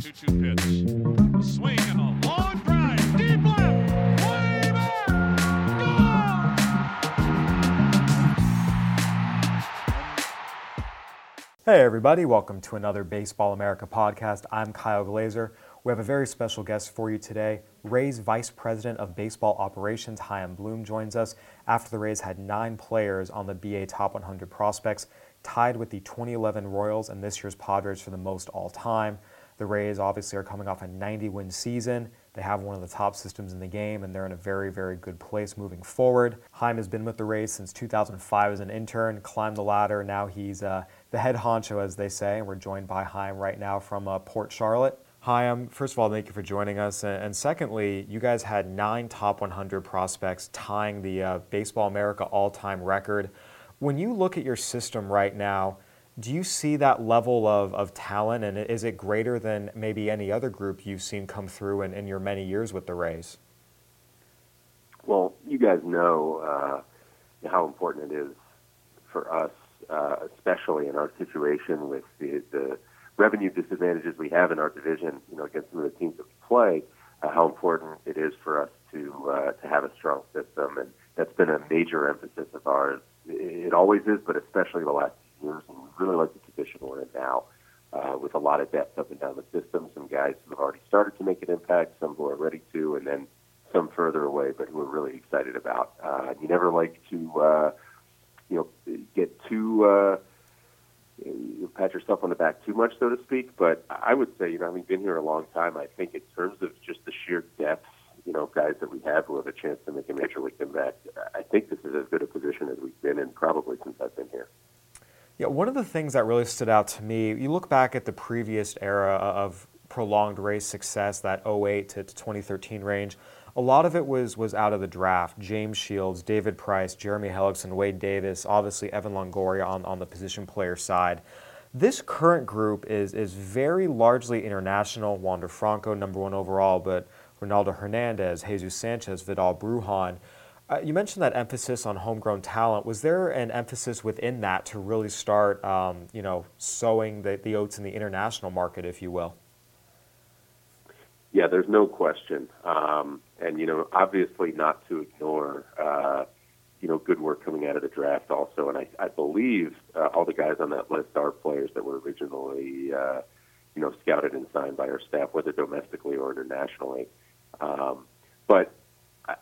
2-2 pitch. A swing and a long drive. Deep left. Way back. Hey, everybody, welcome to another Baseball America podcast. I'm Kyle Glaser. We have a very special guest for you today. Rays Vice President of Baseball Operations, Chaim Bloom, joins us after the Rays had nine players on the BA Top 100 Prospects, tied with the 2011 Royals and this year's Padres for the most all time. The Rays obviously are coming off a 90 win season. They have one of the top systems in the game, and they're in a very, very good place moving forward. Chaim has been with the Rays since 2005 as an intern, climbed the ladder. Now he's uh, the head honcho, as they say, and we're joined by Chaim right now from uh, Port Charlotte. Chaim, first of all, thank you for joining us. And secondly, you guys had nine top 100 prospects tying the uh, Baseball America all time record. When you look at your system right now, do you see that level of, of talent, and is it greater than maybe any other group you've seen come through in, in your many years with the Rays? Well, you guys know uh, how important it is for us, uh, especially in our situation with the, the revenue disadvantages we have in our division, you know, against some of the teams that we play, uh, how important it is for us to uh, to have a strong system, and that's been a major emphasis of ours. It always is, but especially the last years, and we really like the position we're in now. Uh, with a lot of depth up and down the system, some guys who have already started to make an impact, some who are ready to, and then some further away, but who we're really excited about. Uh, you never like to, uh, you know, get too uh, you pat yourself on the back too much, so to speak. But I would say, you know, having been here a long time, I think in terms of just the sheer depth, you know, guys that we have who have a chance to make a major league comeback, I think this is as good a position as we've been in probably since I've been here. Yeah, one of the things that really stood out to me, you look back at the previous era of prolonged Rays success, that 08 to 2013 range a lot of it was was out of the draft. James Shields, David Price, Jeremy Hellickson, Wade Davis, obviously Evan Longoria on, on the position player side. This current group is is very largely international. Wander Franco, number one overall, but Ronaldo Hernandez, Jesus Sanchez, Vidal Brujan. Uh, you mentioned that emphasis on homegrown talent. Was there an emphasis within that to really start, um, you know, sowing the, the oats in the international market, if you will? Yeah, there's no question. Um, and, you know, obviously not to ignore, uh, you know, good work coming out of the draft also. And I, I believe uh, all the guys on that list are players that were originally, uh, you know, scouted and signed by our staff, whether domestically or internationally. Um, but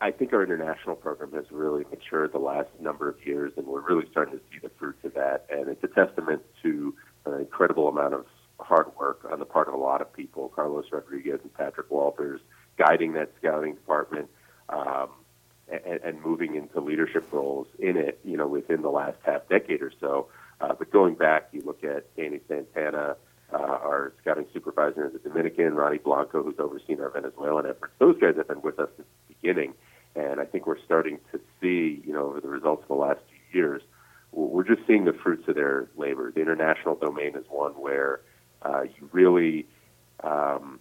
I think our international program has really matured the last number of years, and we're really starting to see the fruits of that. And it's a testament to an incredible amount of hard work on the part of a lot of people, Carlos Rodriguez and Patrick Walters, guiding that scouting department um, and, and moving into leadership roles in it, you know, within the last half decade or so. Uh, but going back, you look at Danny Santana, uh, our scouting supervisor in the Dominican, Ronnie Blanco, who's overseen our Venezuelan efforts. Those guys have been with us since beginning, and I think we're starting to see, you know, over the results of the last few years, we're just seeing the fruits of their labor. The international domain is one where uh, you really, um,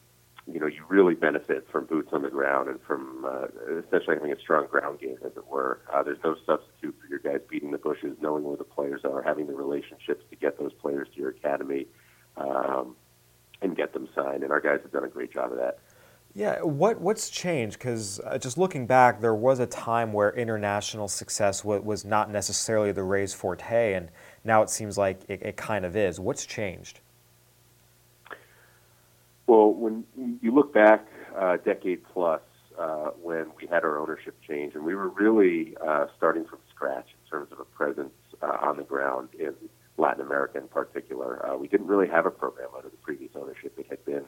you know, you really benefit from boots on the ground and from uh, essentially having a strong ground game, as it were. Uh, there's no substitute for your guys beating the bushes, knowing where the players are, having the relationships to get those players to your academy um, and get them signed. And our guys have done a great job of that. Yeah, what what's changed? Because uh, just looking back, there was a time where international success w- was not necessarily the Rays' forte, and now it seems like it, it kind of is. What's changed? Well, when you look back uh, a decade plus uh, when we had our ownership change, and we were really uh, starting from scratch in terms of a presence uh, on the ground in Latin America in particular. Uh, we didn't really have a program under the previous ownership. It had been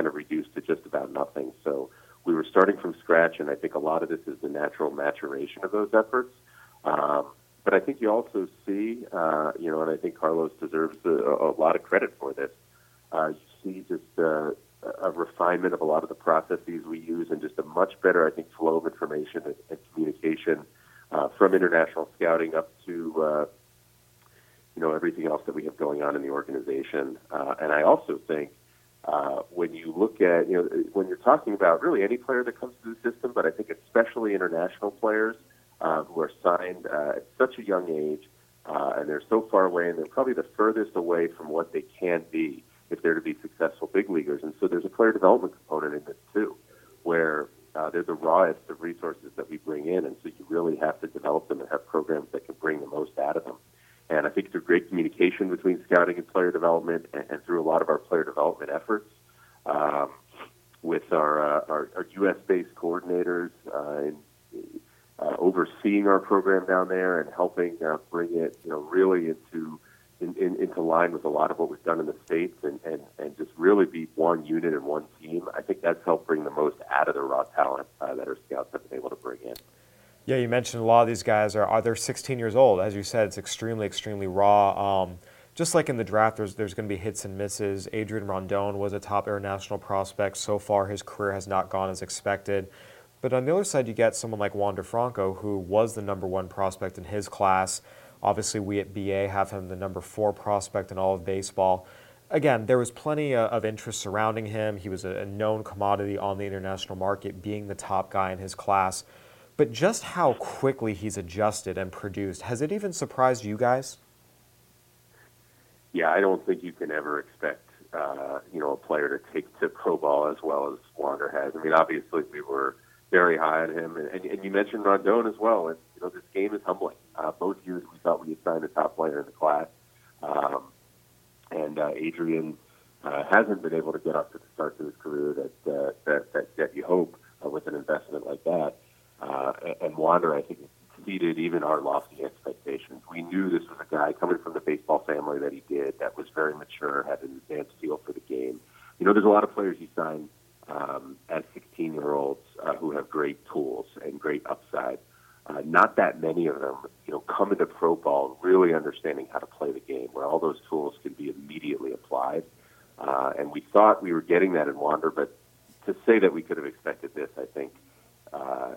kind of reduced to just about nothing. So we were starting from scratch, and I think a lot of this is the natural maturation of those efforts. Um, but I think you also see, uh, you know, and I think Carlos deserves a, a lot of credit for this. Uh, see just uh, a refinement of a lot of the processes we use and just a much better, I think, flow of information and, and communication uh, from international scouting up to, uh, you know, everything else that we have going on in the organization. Uh, and I also think uh, when you look at, you know, when you're talking about really any player that comes to the system, but I think especially international players uh, who are signed uh, at such a young age, uh, and they're so far away, and they're probably the furthest away from what they can be if they're to be successful big leaguers. And so there's a player development component in this too, where uh, they're the rawest of resources that we bring in, and so you really have to develop them and have programs that can bring the most out of them. And I think through great communication between scouting and player development, and, and through a lot of our player development efforts, um, with our, uh, our, our U.S. based coordinators uh, and uh, overseeing our program down there and helping uh, bring it, you know, really into in, in, into line with a lot of what we've done in the states and, and, and just really be one unit and one team. I think that's helped bring the most out of the raw talent uh, that our scouts have been able to bring in. Yeah, you mentioned a lot of these guys are, are they're 16 years old. As you said, it's extremely, extremely raw. Um, just like in the draft, there's, there's going to be hits and misses. Adrian Rondon was a top international prospect. So far, his career has not gone as expected. But on the other side, you get someone like Wander Franco, who was the number one prospect in his class. Obviously, we at BA have him the number four prospect in all of baseball. Again, there was plenty of interest surrounding him. He was a known commodity on the international market, being the top guy in his class. But just how quickly he's adjusted and produced, has it even surprised you guys? Yeah, I don't think you can ever expect uh, you know a player to take to pro ball as well as Wander has. I mean, obviously we were very high on him, and, and, and you mentioned Rondon as well. And you know, this game is humbling. Uh, both years we thought we had signed a top player in the class, um, and uh, Adrian uh, hasn't been able to get up to the start to his career that uh, that, that that you hope uh, with an investment like that. Uh, and Wander, I think, exceeded even our lofty expectations. We knew this was a guy coming from the baseball family that he did, that was very mature, had an advanced feel for the game. You know, there's a lot of players he signed um, as 16 year olds uh, who have great tools and great upside. Uh, not that many of them, you know, come into pro ball really understanding how to play the game, where all those tools can be immediately applied. Uh, and we thought we were getting that in Wander, but to say that we could have expected this, I think, uh,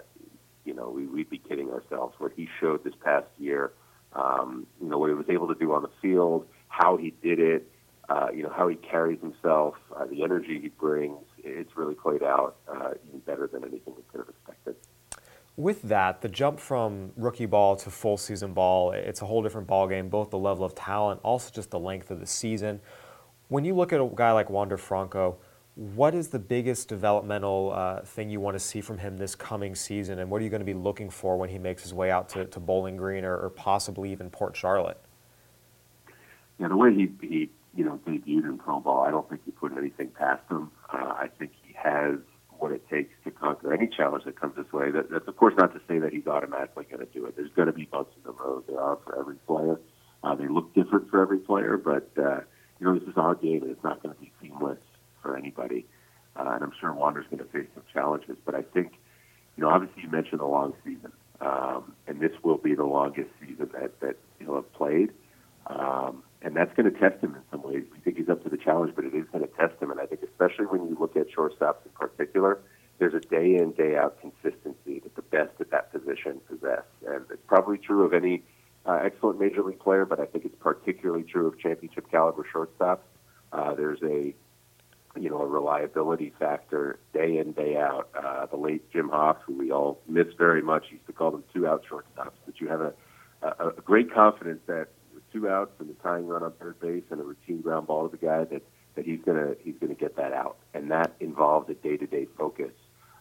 you know, we, we'd be kidding ourselves. What he showed this past year, um, you know, what he was able to do on the field, how he did it, uh, you know, how he carries himself, uh, the energy he brings, it's really played out uh, even better than anything we could have expected. With that, the jump from rookie ball to full season ball, it's a whole different ball game, both the level of talent, also just the length of the season. When you look at a guy like Wander Franco, what is the biggest developmental uh, thing you want to see from him this coming season, and what are you going to be looking for when he makes his way out to, to Bowling Green or, or possibly even Port Charlotte? Yeah, the way he, he you know debuted in pro ball, I don't think you put anything past him. Uh, I think he has what it takes to conquer any challenge that comes his way. That, that's of course not to say that he's automatically going to do it. There's going to be bumps in the road. There are for every player. Uh, they look different for every player, but uh, you know this is our game, and it's not going to be seamless for anybody. Uh, and I'm sure Wander's going to face some challenges. But I think, you know, obviously you mentioned the long season, um, and this will be the longest season that that he'll have played. Um, and that's going to test him in some ways. We think he's up to the challenge, but it is going to test him. And I think, especially when you look at shortstops in particular, there's a day in, day out consistency that the best at that position possess. And it's probably true of any uh, excellent major league player, but I think it's particularly true of championship caliber shortstops. Uh, there's a you know a reliability factor day in day out. Uh, the late Jim Hoff, who we all miss very much, used to call them two out shortstops. But you have a, a, a great confidence that two outs and a tying run on third base and a routine ground ball to the guy that that he's gonna he's gonna get that out, and that involves a day to day focus.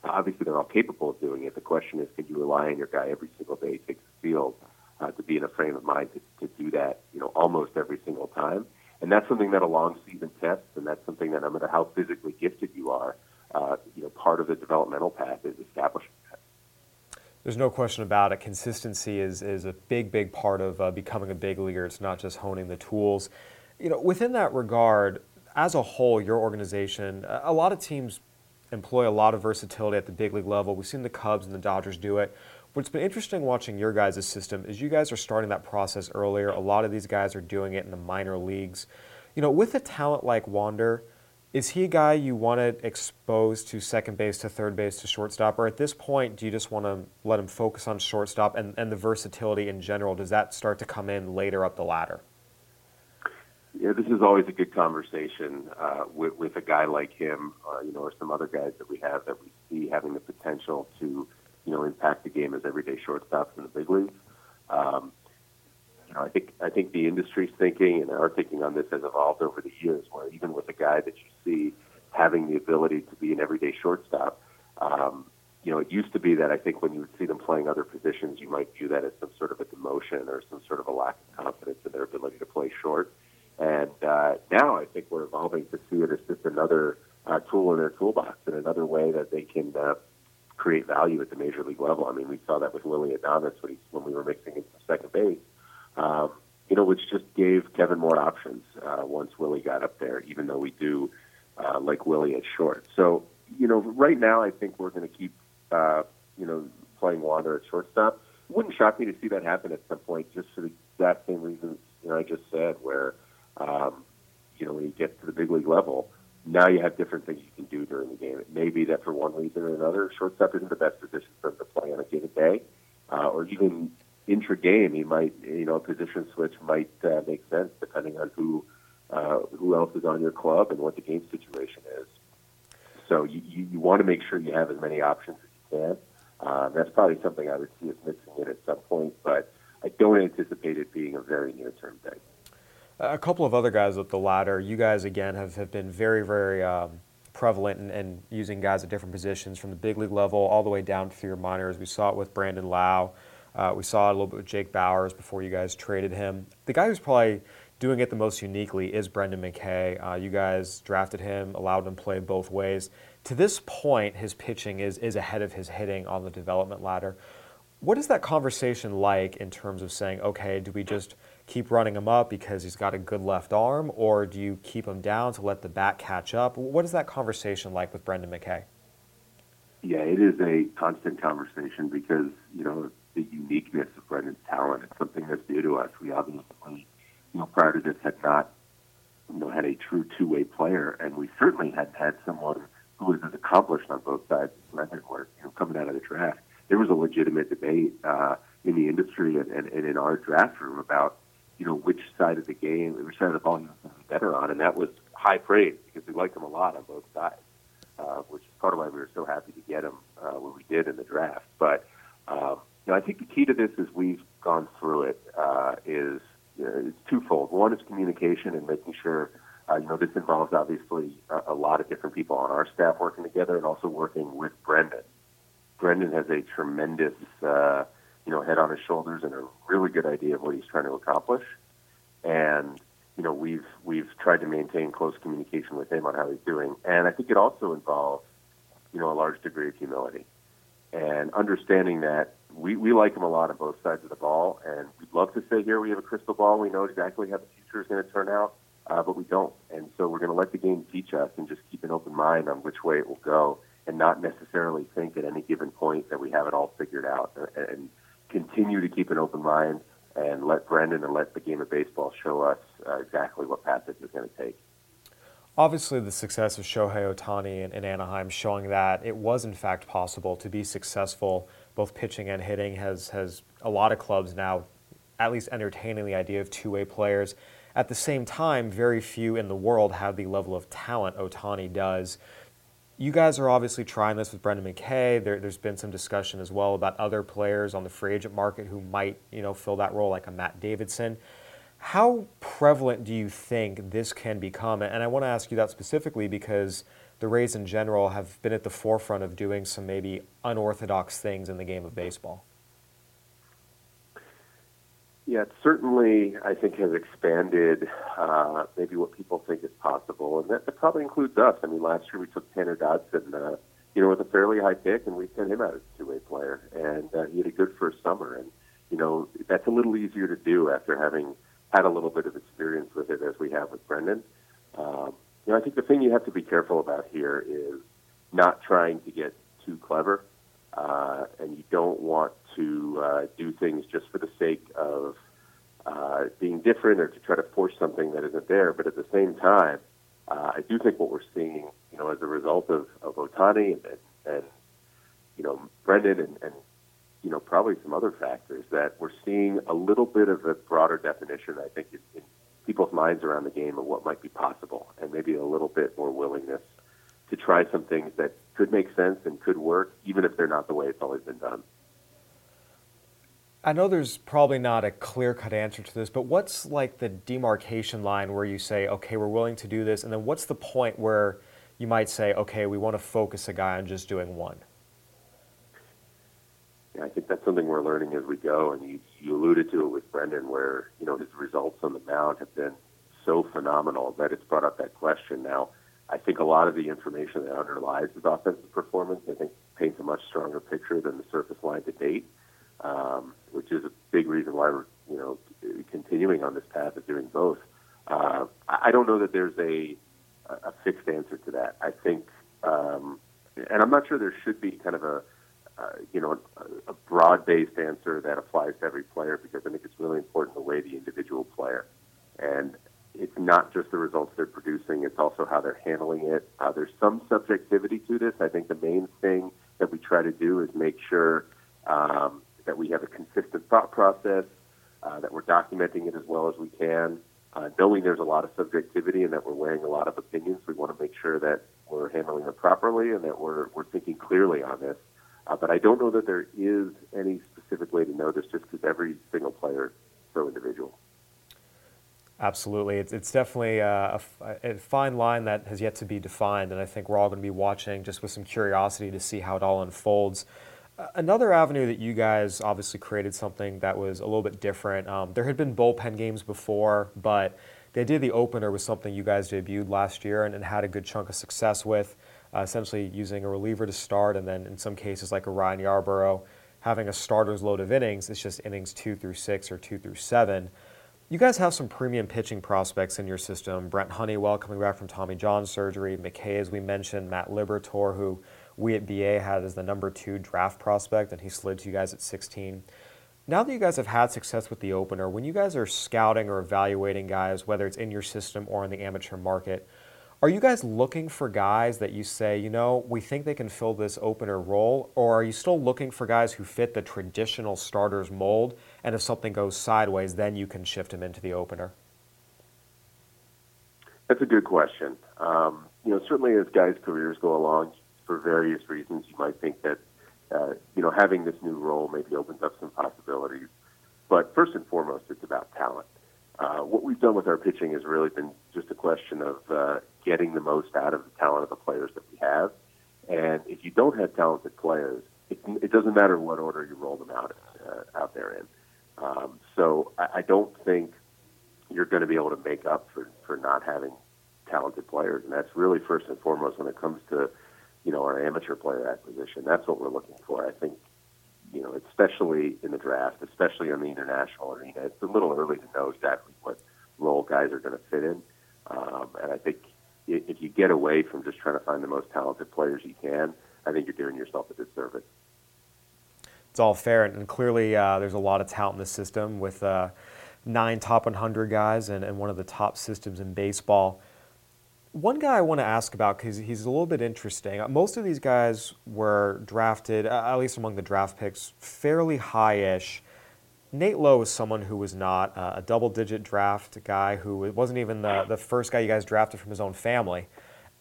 Obviously, they're all capable of doing it. The question is, can you rely on your guy every single day, takes the field, uh, to be in a frame of mind to, to do that, you know, almost every single time. And that's something that a long season tests, and that's something that no matter how physically gifted you are, uh, you know, part of the developmental path is establishing that. There's no question about it. Consistency is, is a big, big part of uh, becoming a big leaguer. It's not just honing the tools. You know, within that regard, as a whole, your organization, a lot of teams employ a lot of versatility at the big league level. We've seen the Cubs and the Dodgers do it. What's been interesting watching your guys' system is you guys are starting that process earlier. A lot of these guys are doing it in the minor leagues. You know, with a talent like Wander, is he a guy you want to expose to second base, to third base, to shortstop? Or at this point, do you just want to let him focus on shortstop and, and the versatility in general? Does that start to come in later up the ladder? Yeah, this is always a good conversation uh, with, with a guy like him, uh, you know, or some other guys that we have that we see having the potential to, you know, impact the game as everyday shortstops in the big leagues. Um, you know, I think I think the industry's thinking and our thinking on this has evolved over the years. Where even with a guy that you see having the ability to be an everyday shortstop, um, you know, it used to be that I think when you would see them playing other positions, you might view that as some sort of a demotion or some sort of a lack of confidence in their ability to play short. And uh, now I think we're evolving to see it as just another uh, tool in their toolbox and another way that they can uh, create value at the major league level. I mean, we saw that with Willy Adames when, he, when we were mixing him from second base. Um, you know, which just gave Kevin more options uh, once Willy got up there, even though we do uh, like Willy at short. So, you know, right now I think we're going to keep, uh, you know, playing Wander at shortstop. It wouldn't shock me to see that happen at some point, just for the exact same reasons you know I just said, where um, you know when you get to the big league level, now you have different things you can do during the game. It may be that for one reason or another, shortstop isn't the best position for him to play on a given day, uh, or even intra game, he might, you know, a position switch might uh, make sense depending on who uh, who else is on your club and what the game situation is. So you, you, you want to make sure you have as many options as you can. Uh, that's probably something I would see us mixing in at some point, but I don't anticipate it being a very near term thing. A couple of other guys with the ladder, you guys again have, have been very, very um, prevalent in, in, using guys at different positions from the big league level all the way down to your minors. We saw it with Brandon Lowe. Uh, we saw it a little bit with Jake Bauers before you guys traded him. The guy who's probably doing it the most uniquely is Brendan McKay. Uh, you guys drafted him, allowed him to play both ways. To this point, his pitching is, is ahead of his hitting on the development ladder. What is that conversation like in terms of saying, okay, do we just keep running him up because he's got a good left arm, or do you keep him down to let the bat catch up? What is that conversation like with Brendan McKay? Yeah, it is a constant conversation because, you know, the uniqueness of Brendan's talent. It's something that's new to us. We obviously, you know, prior to this had not, you know, had a true two-way player, and we certainly hadn't had someone who was as accomplished on both sides as Brendan was. You know, coming out of the draft, there was a legitimate debate uh, in the industry and, and, and in our draft room about, you know, which side of the game, which side of the ball he was better on, and that was high praise because we liked him a lot on both sides, uh, which is part of why we were so happy to get him uh, when we did in the draft. But um, you know, I think the key to this as we've gone through it uh, is uh, it's twofold. One is communication and making sure, uh, you know, this involves obviously a, a lot of different people on our staff working together and also working with Brendan. Brendan has a tremendous, uh, you know, head on his shoulders and a really good idea of what he's trying to accomplish. And you know, we've we've tried to maintain close communication with him on how he's doing, and I think it also involves, you know, a large degree of humility and understanding that we, we like him a lot on both sides of the ball, and we'd love to say here we have a crystal ball. We know exactly how the future is going to turn out, uh, but we don't. And so we're going to let the game teach us and just keep an open mind on which way it will go, and not necessarily think at any given point that we have it all figured out, and, and continue to keep an open mind and let Brendan and let the game of baseball show us uh, exactly what path it is going to take. Obviously, the success of Shohei Ohtani in, in, Anaheim showing that it was in fact possible to be successful, both pitching and hitting, has has a lot of clubs now at least entertaining the idea of two-way players. At the same time, very few in the world have the level of talent Ohtani does. You guys are obviously trying this with Brendan McKay. There, has been some discussion as well about other players on the free agent market who might, you know, fill that role, like a Matt Davidson. How prevalent do you think this can become? And I want to ask you that specifically because the Rays in general have been at the forefront of doing some maybe unorthodox things in the game of baseball. Yeah, it certainly, I think, has expanded uh, maybe what people think is possible, and that, that probably includes us. I mean, last year we took Tanner Dodson, uh, you know, with a fairly high pick, and we sent him out as a two-way player, and uh, he had a good first summer. And you know, that's a little easier to do after having had a little bit of experience with it as we have with Brendan. Um, you know, I think the thing you have to be careful about here is not trying to get too clever, uh, and you don't want to uh, do things just for the sake of uh, being different or to try to force something that isn't there. But at the same time, uh, I do think what we're seeing, you know, as a result of, of Ohtani and, and you know Brendan and, and you know, probably some other factors that we're seeing a little bit of a broader definition, I think, in, in people's minds around the game of what might be possible, and maybe a little bit more willingness to try some things that could make sense and could work, even if they're not the way it's always been done. I know there's probably not a clear cut answer to this, but what's like the demarcation line where you say, okay, we're willing to do this? And then what's the point where you might say, okay, we want to focus a guy on just doing one? Yeah, I think that's something we're learning as we go. And you, you alluded to it with Brendan, where you know his results on the mound have been so phenomenal that it's brought up that question. Now, I think a lot of the information that underlies his offensive performance, I think, paints a much stronger picture than the surface line to date, um, which is a big reason why we're you know continuing on this path of doing both. Uh, I don't know that there's a a fixed answer to that. I think, um, and I'm not sure there should be kind of a uh, you know, a, broad-based answer that applies to every player because I think it's really important the way the individual player. And it's not just the results they're producing; it's also how they're handling it. Uh, there's some subjectivity to this. I think the main thing that we try to do is make sure um, that we have a consistent thought process, uh, that we're documenting it as well as we can. Uh, knowing there's a lot of subjectivity and that we're weighing a lot of opinions, we want to make sure that we're handling it properly and that we're we're thinking clearly on this. Uh, but I don't know that there is any specific way to know this just because every single player is so individual. Absolutely. It's, it's definitely a, a, fine line that has yet to be defined, and I think we're all going to be watching just with some curiosity to see how it all unfolds. Another avenue that you guys obviously created something that was a little bit different. Um, there had been bullpen games before, but the idea of the opener was something you guys debuted last year and, and had a good chunk of success with uh, essentially using a reliever to start, and then in some cases, like a Ryan Yarbrough, having a starter's load of innings. It's just innings two through six or two through seven. You guys have some premium pitching prospects in your system. Brent Honeywell coming back from Tommy John surgery, McKay, as we mentioned, Matt Liberatore, who we at BA had as the number two draft prospect, and he slid to you guys at 16. Now that you guys have had success with the opener, when you guys are scouting or evaluating guys, whether it's in your system or in the amateur market, are you guys looking for guys that you say, you know, we think they can fill this opener role, or are you still looking for guys who fit the traditional starters mold, and if something goes sideways, then you can shift them into the opener? That's a good question. Um, you know, certainly as guys' careers go along, for various reasons, you might think that, uh, you know, having this new role maybe opens up some possibilities. But first and foremost, it's about talent. Uh, what we've done with our pitching has really been just a question of uh, getting the most out of the talent of the players that we have. And if you don't have talented players, it, it doesn't matter what order you roll them out uh, out there in. Um, so I, I don't think you're going to be able to make up for for not having talented players, and that's really first and foremost when it comes to you know our amateur player acquisition. That's what we're looking for. I think you know, especially in the draft, especially on the international arena, it's a little early to know exactly what role guys are going to fit in. Um, and I think if you get away from just trying to find the most talented players you can, I think you're doing yourself a disservice. It's all fair, and clearly uh, there's a lot of talent in the system with uh, nine top 100 guys and, and one of the top systems in baseball. One guy I want to ask about because he's a little bit interesting. Uh, most of these guys were drafted, at least among the draft picks, fairly high-ish. Nate Lowe is someone who was not uh, a double-digit draft guy, who wasn't even the, the first guy you guys drafted from his own family.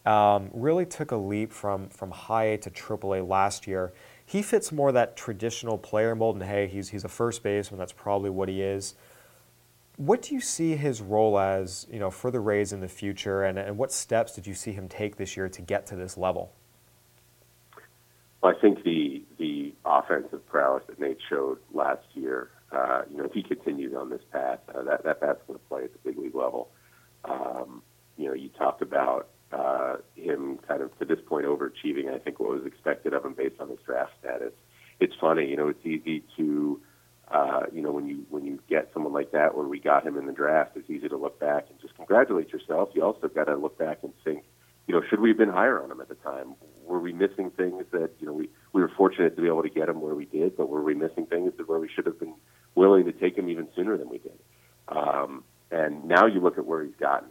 Um, really took a leap from from high A to triple A last year. He fits more that traditional player mold, and hey, he's he's a first baseman. That's probably what he is. What do you see his role as, you know, for the Rays in the future, and, and what steps did you see him take this year to get to this level? Well, I think the the offensive prowess that Nate showed last year, uh, you know, if he continues on this path, uh, that that bat's going to play at the big league level. Um, you know, you talked about uh, him kind of to this point overachieving. I think what was expected of him based on his draft status. It's funny, you know, it's easy to uh, you know, when you when you get someone like that, where we got him in the draft, it's easy to look back and just congratulate yourself. You also got to look back and think, you know, should we have been higher on him at the time? Were we missing things that you know we we were fortunate to be able to get him where we did, but were we missing things that where we should have been willing to take him even sooner than we did? Um, and now you look at where he's gotten.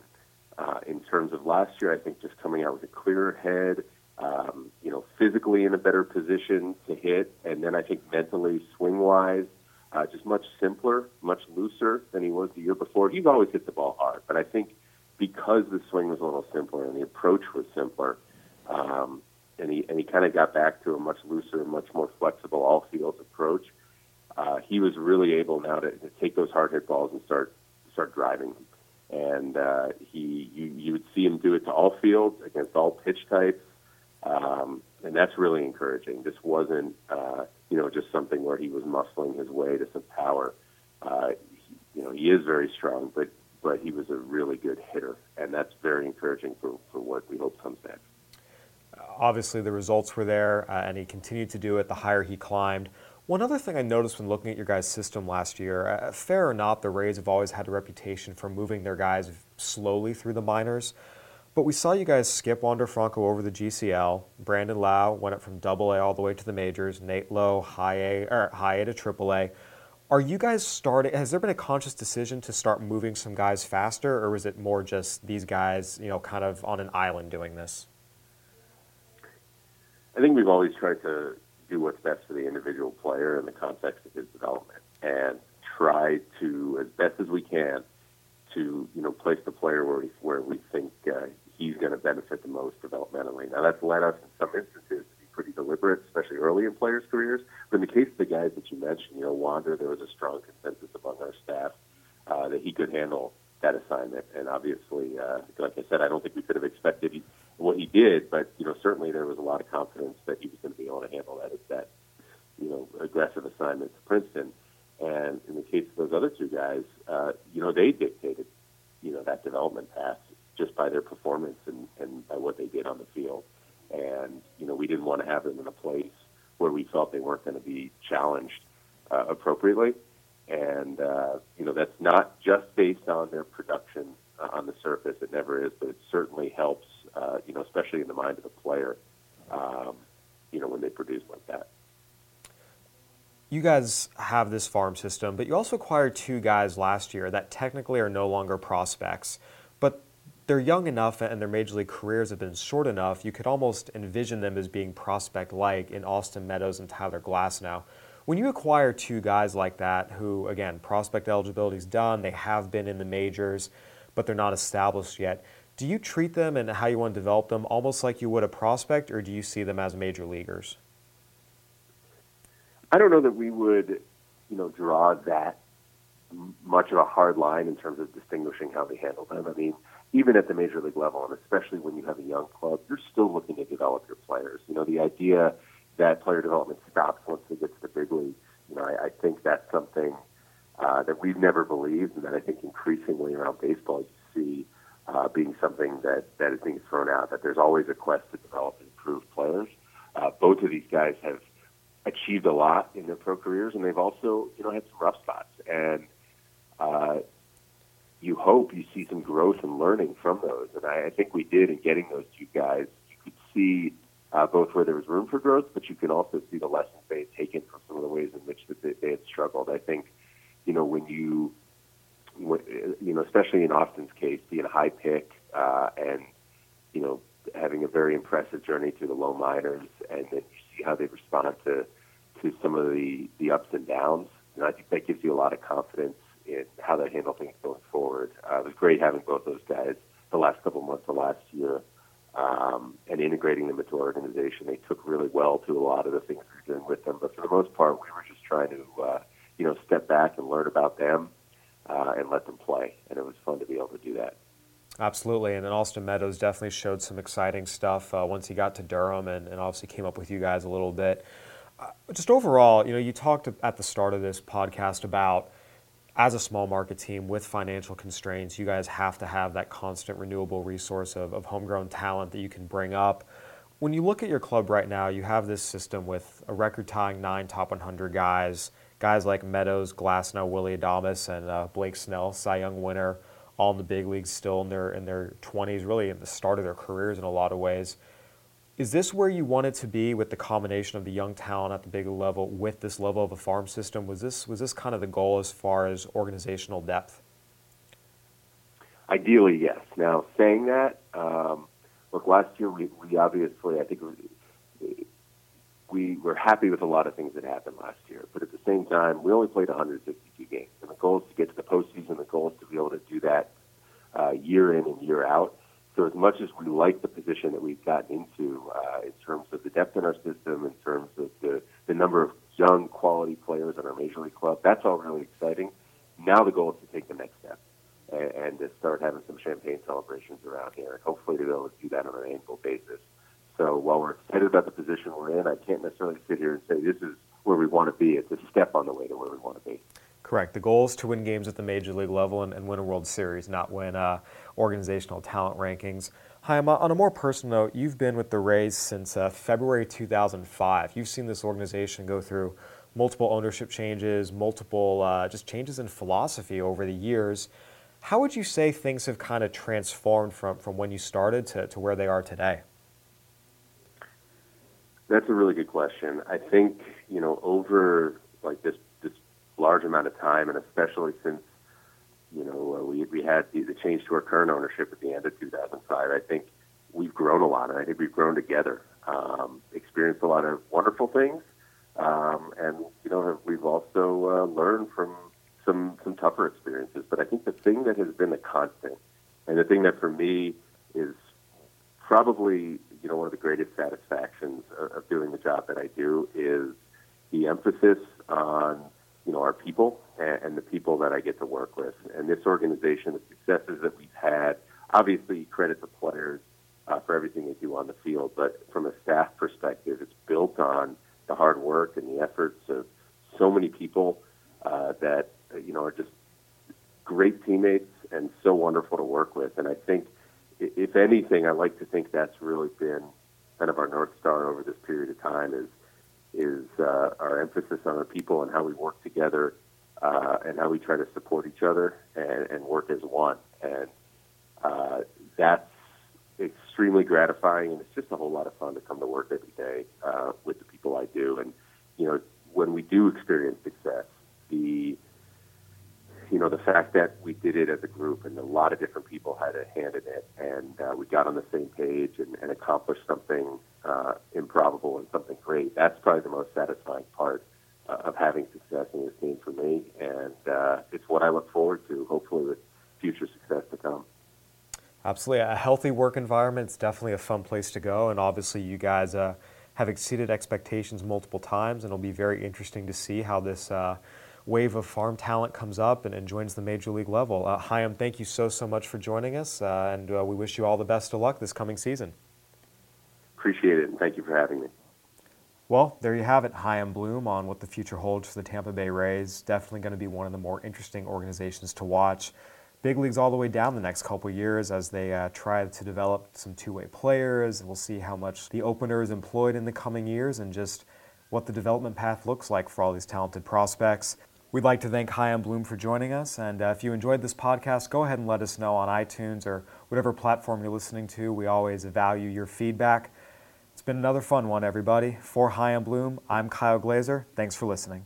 Uh, in terms of last year, I think just coming out with a clearer head, um, you know, physically in a better position to hit, and then I think mentally, swing wise, uh, just much simpler, much looser than he was the year before. He's always hit the ball hard, but I think because the swing was a little simpler and the approach was simpler, um, and he and he kind of got back to a much looser, much more flexible all field approach. uh, he was really able now to, to take those hard hit balls and start start driving. And uh, he, you, you would see him do it to all fields against all pitch types, um, and that's really encouraging. This wasn't, uh, you know, just something where he was muscling his way to some power. Uh, he, you know, he is very strong, but but he was a really good hitter, and that's very encouraging for, for what we hope comes next. Obviously, the results were there, uh, and he continued to do it the higher he climbed. One other thing I noticed when looking at your guys' system last year, uh, fair or not, the Rays have always had a reputation for moving their guys slowly through the minors. But we saw you guys skip Wander Franco over the GCL. Brandon Lowe went up from Double A all the way to the majors. Nate Lowe, High A, or High A to Triple A. Are you guys starting? Has there been a conscious decision to start moving some guys faster, or is it more just these guys, you know, kind of on an island doing this? I think we've always tried to do what's best for the individual player in the context of his development, and try to, as best as we can, to you know place the player where we where we think uh, he's going to benefit the most developmentally. Now that's led us in some instances to be pretty deliberate, especially early in players' careers. But in the case of the guys that you mentioned, you know, Wander, there was a strong consensus among our staff uh, that he could handle that assignment. And obviously, uh, like I said, I don't think we could have expected what he did, but you know, certainly there was a lot of confidence that he was going to be able to handle that that you know aggressive assignment to Princeton. And in the case of those other two guys, uh, you know, they dictated you know that development path just by their performance and, and by what they did on the field. And you know, we didn't want to have them in a place where we felt they weren't going to be challenged uh, appropriately. And uh, you know, that's not just based on their production uh, on the surface. It never is, but it certainly helps. Uh, you know, especially in the mind of the player. Um, you know, when they produce like that. You guys have this farm system, but you also acquired two guys last year that technically are no longer prospects, they're young enough and their major league careers have been short enough, you could almost envision them as being prospect like in Austin Meadows and Tyler Glasnow. When you acquire two guys like that, who, again, prospect eligibility is done, they have been in the majors, but they're not established yet, do you treat them and how you want to develop them almost like you would a prospect, or do you see them as major leaguers? I don't know that we would, you know, draw that much of a hard line in terms of distinguishing how they handle them. I mean, even at the major league level, and especially when you have a young club, you're still looking to develop your players. You know, the idea that player development stops once they get to the big league, you know, I, I think that's something uh, that we've never believed, and that I think increasingly around baseball you see uh, being something that, that is being thrown out, that there's always a quest to develop and improve players. Uh, both of these guys have achieved a lot in their pro careers, and they've also, you know, had some rough spots. And hope you see some growth and learning from those. And I, I think we did in getting those two guys. You could see uh, both where there was room for growth, but you can also see the lessons they had taken from some of the ways in which that they, they had struggled. I think, you know, when you, when, you know, especially in Austin's case, being a high pick uh, and, you know, having a very impressive journey through the low minors, and then you see how they respond to to some of the the ups and downs. And I think that gives you a lot of confidence in how they handle things going forward. Uh, it was great having both those guys the last couple months of last year um, and integrating them into our organization. They took really well to a lot of the things we were doing with them, but for the most part, we were just trying to uh, you know step back and learn about them uh, and let them play, and it was fun to be able to do that. Absolutely, and then Austin Meadows definitely showed some exciting stuff uh, once he got to Durham, and, and, obviously came up with you guys a little bit. Uh, just overall, you know, you talked at the start of this podcast about as a small market team with financial constraints, you guys have to have that constant renewable resource of, of homegrown talent that you can bring up. When you look at your club right now, you have this system with a record tying nine top 100 guys, guys like Meadows, Glasnow, Willy Adames, and uh, Blake Snell, Cy Young winner all in the big leagues still in their in their 20s, really at the start of their careers in a lot of ways. Is this where you wanted to be with the combination of the young talent at the big level with this level of a farm system? Was this was this kind of the goal as far as organizational depth? Ideally, yes. Now, saying that, um, look, last year we, we obviously, I think we were happy with a lot of things that happened last year, but at the same time, we only played 162 games, and the goal is to get to the postseason. The goal is to be able to do that uh, year in and year out. So, as much as we like the position that we've gotten into uh, in terms of the depth in our system, in terms of the the number of young quality players in our major league club. That's all really exciting. Now the goal is to take the next step and, and to start having some champagne celebrations around here, and hopefully to be able to do that on an annual basis. So while we're excited about the position we're in, I can't necessarily sit here and say this is where we want to be. It's a step on the way to where we want to be. Correct. The goal is to win games at the major league level and, and win a World Series, not win uh, organizational talent rankings. Chaim, on a more personal note, you've been with the Rays since uh, February 2005. You've seen this organization go through multiple ownership changes, multiple uh, just changes in philosophy over the years. How would you say things have kind of transformed from, from when you started to, to where they are today? That's a really good question. I think you know over like this this large amount of time, and especially since you know uh, we we had the, the change to our current ownership at the end of 2005. I think we've grown a lot, and I think we've grown together, um, experienced a lot of wonderful things, um, and you know we've also uh, learned from some some tougher experiences. But I think the thing that has been a constant, and the thing that for me is probably you know one of the greatest satisfactions of, of doing the job that I do is the emphasis on you know our people and, and the people that I get to work with. And this organization, the successes that we've had, obviously credit the players uh, for everything they do on the field, but from a staff perspective, it's built on the hard work and the efforts of so many people uh, that you know are just great teammates and so wonderful to work with. And I think if anything, I like to think that's really been kind of our north star over this period of time is is uh, our emphasis on our people and how we work together uh, and how we try to support each other and, and work as one. And uh, that's extremely gratifying, and it's just a whole lot of fun to come to work every day uh, with the people I do. And you know, when we do experience success, the you know, the fact that we did it as a group and a lot of different people had a hand in it, and uh, we got on the same page and, and accomplished something uh, improbable and something great. That's probably the most satisfying part uh, of having success in this game for me, and uh, it's what I look forward to, hopefully, with future success to come. Absolutely. A healthy work environment is definitely a fun place to go, and obviously, you guys uh, have exceeded expectations multiple times, and it'll be very interesting to see how this uh, wave of farm talent comes up and, and joins the major league level. Uh, Chaim, thank you so, so much for joining us, uh, and uh, we wish you all the best of luck this coming season. Appreciate it, and thank you for having me. Well, there you have it, Chaim Bloom on what the future holds for the Tampa Bay Rays. Definitely going to be one of the more interesting organizations to watch. Big leagues all the way down the next couple years as they uh, try to develop some two-way players. We'll see how much the opener is employed in the coming years and just what the development path looks like for all these talented prospects. We'd like to thank Chaim Bloom for joining us. And uh, if you enjoyed this podcast, go ahead and let us know on iTunes or whatever platform you're listening to. We always value your feedback. It's been another fun one, everybody. For Chaim Bloom, I'm Kyle Glaser. Thanks for listening.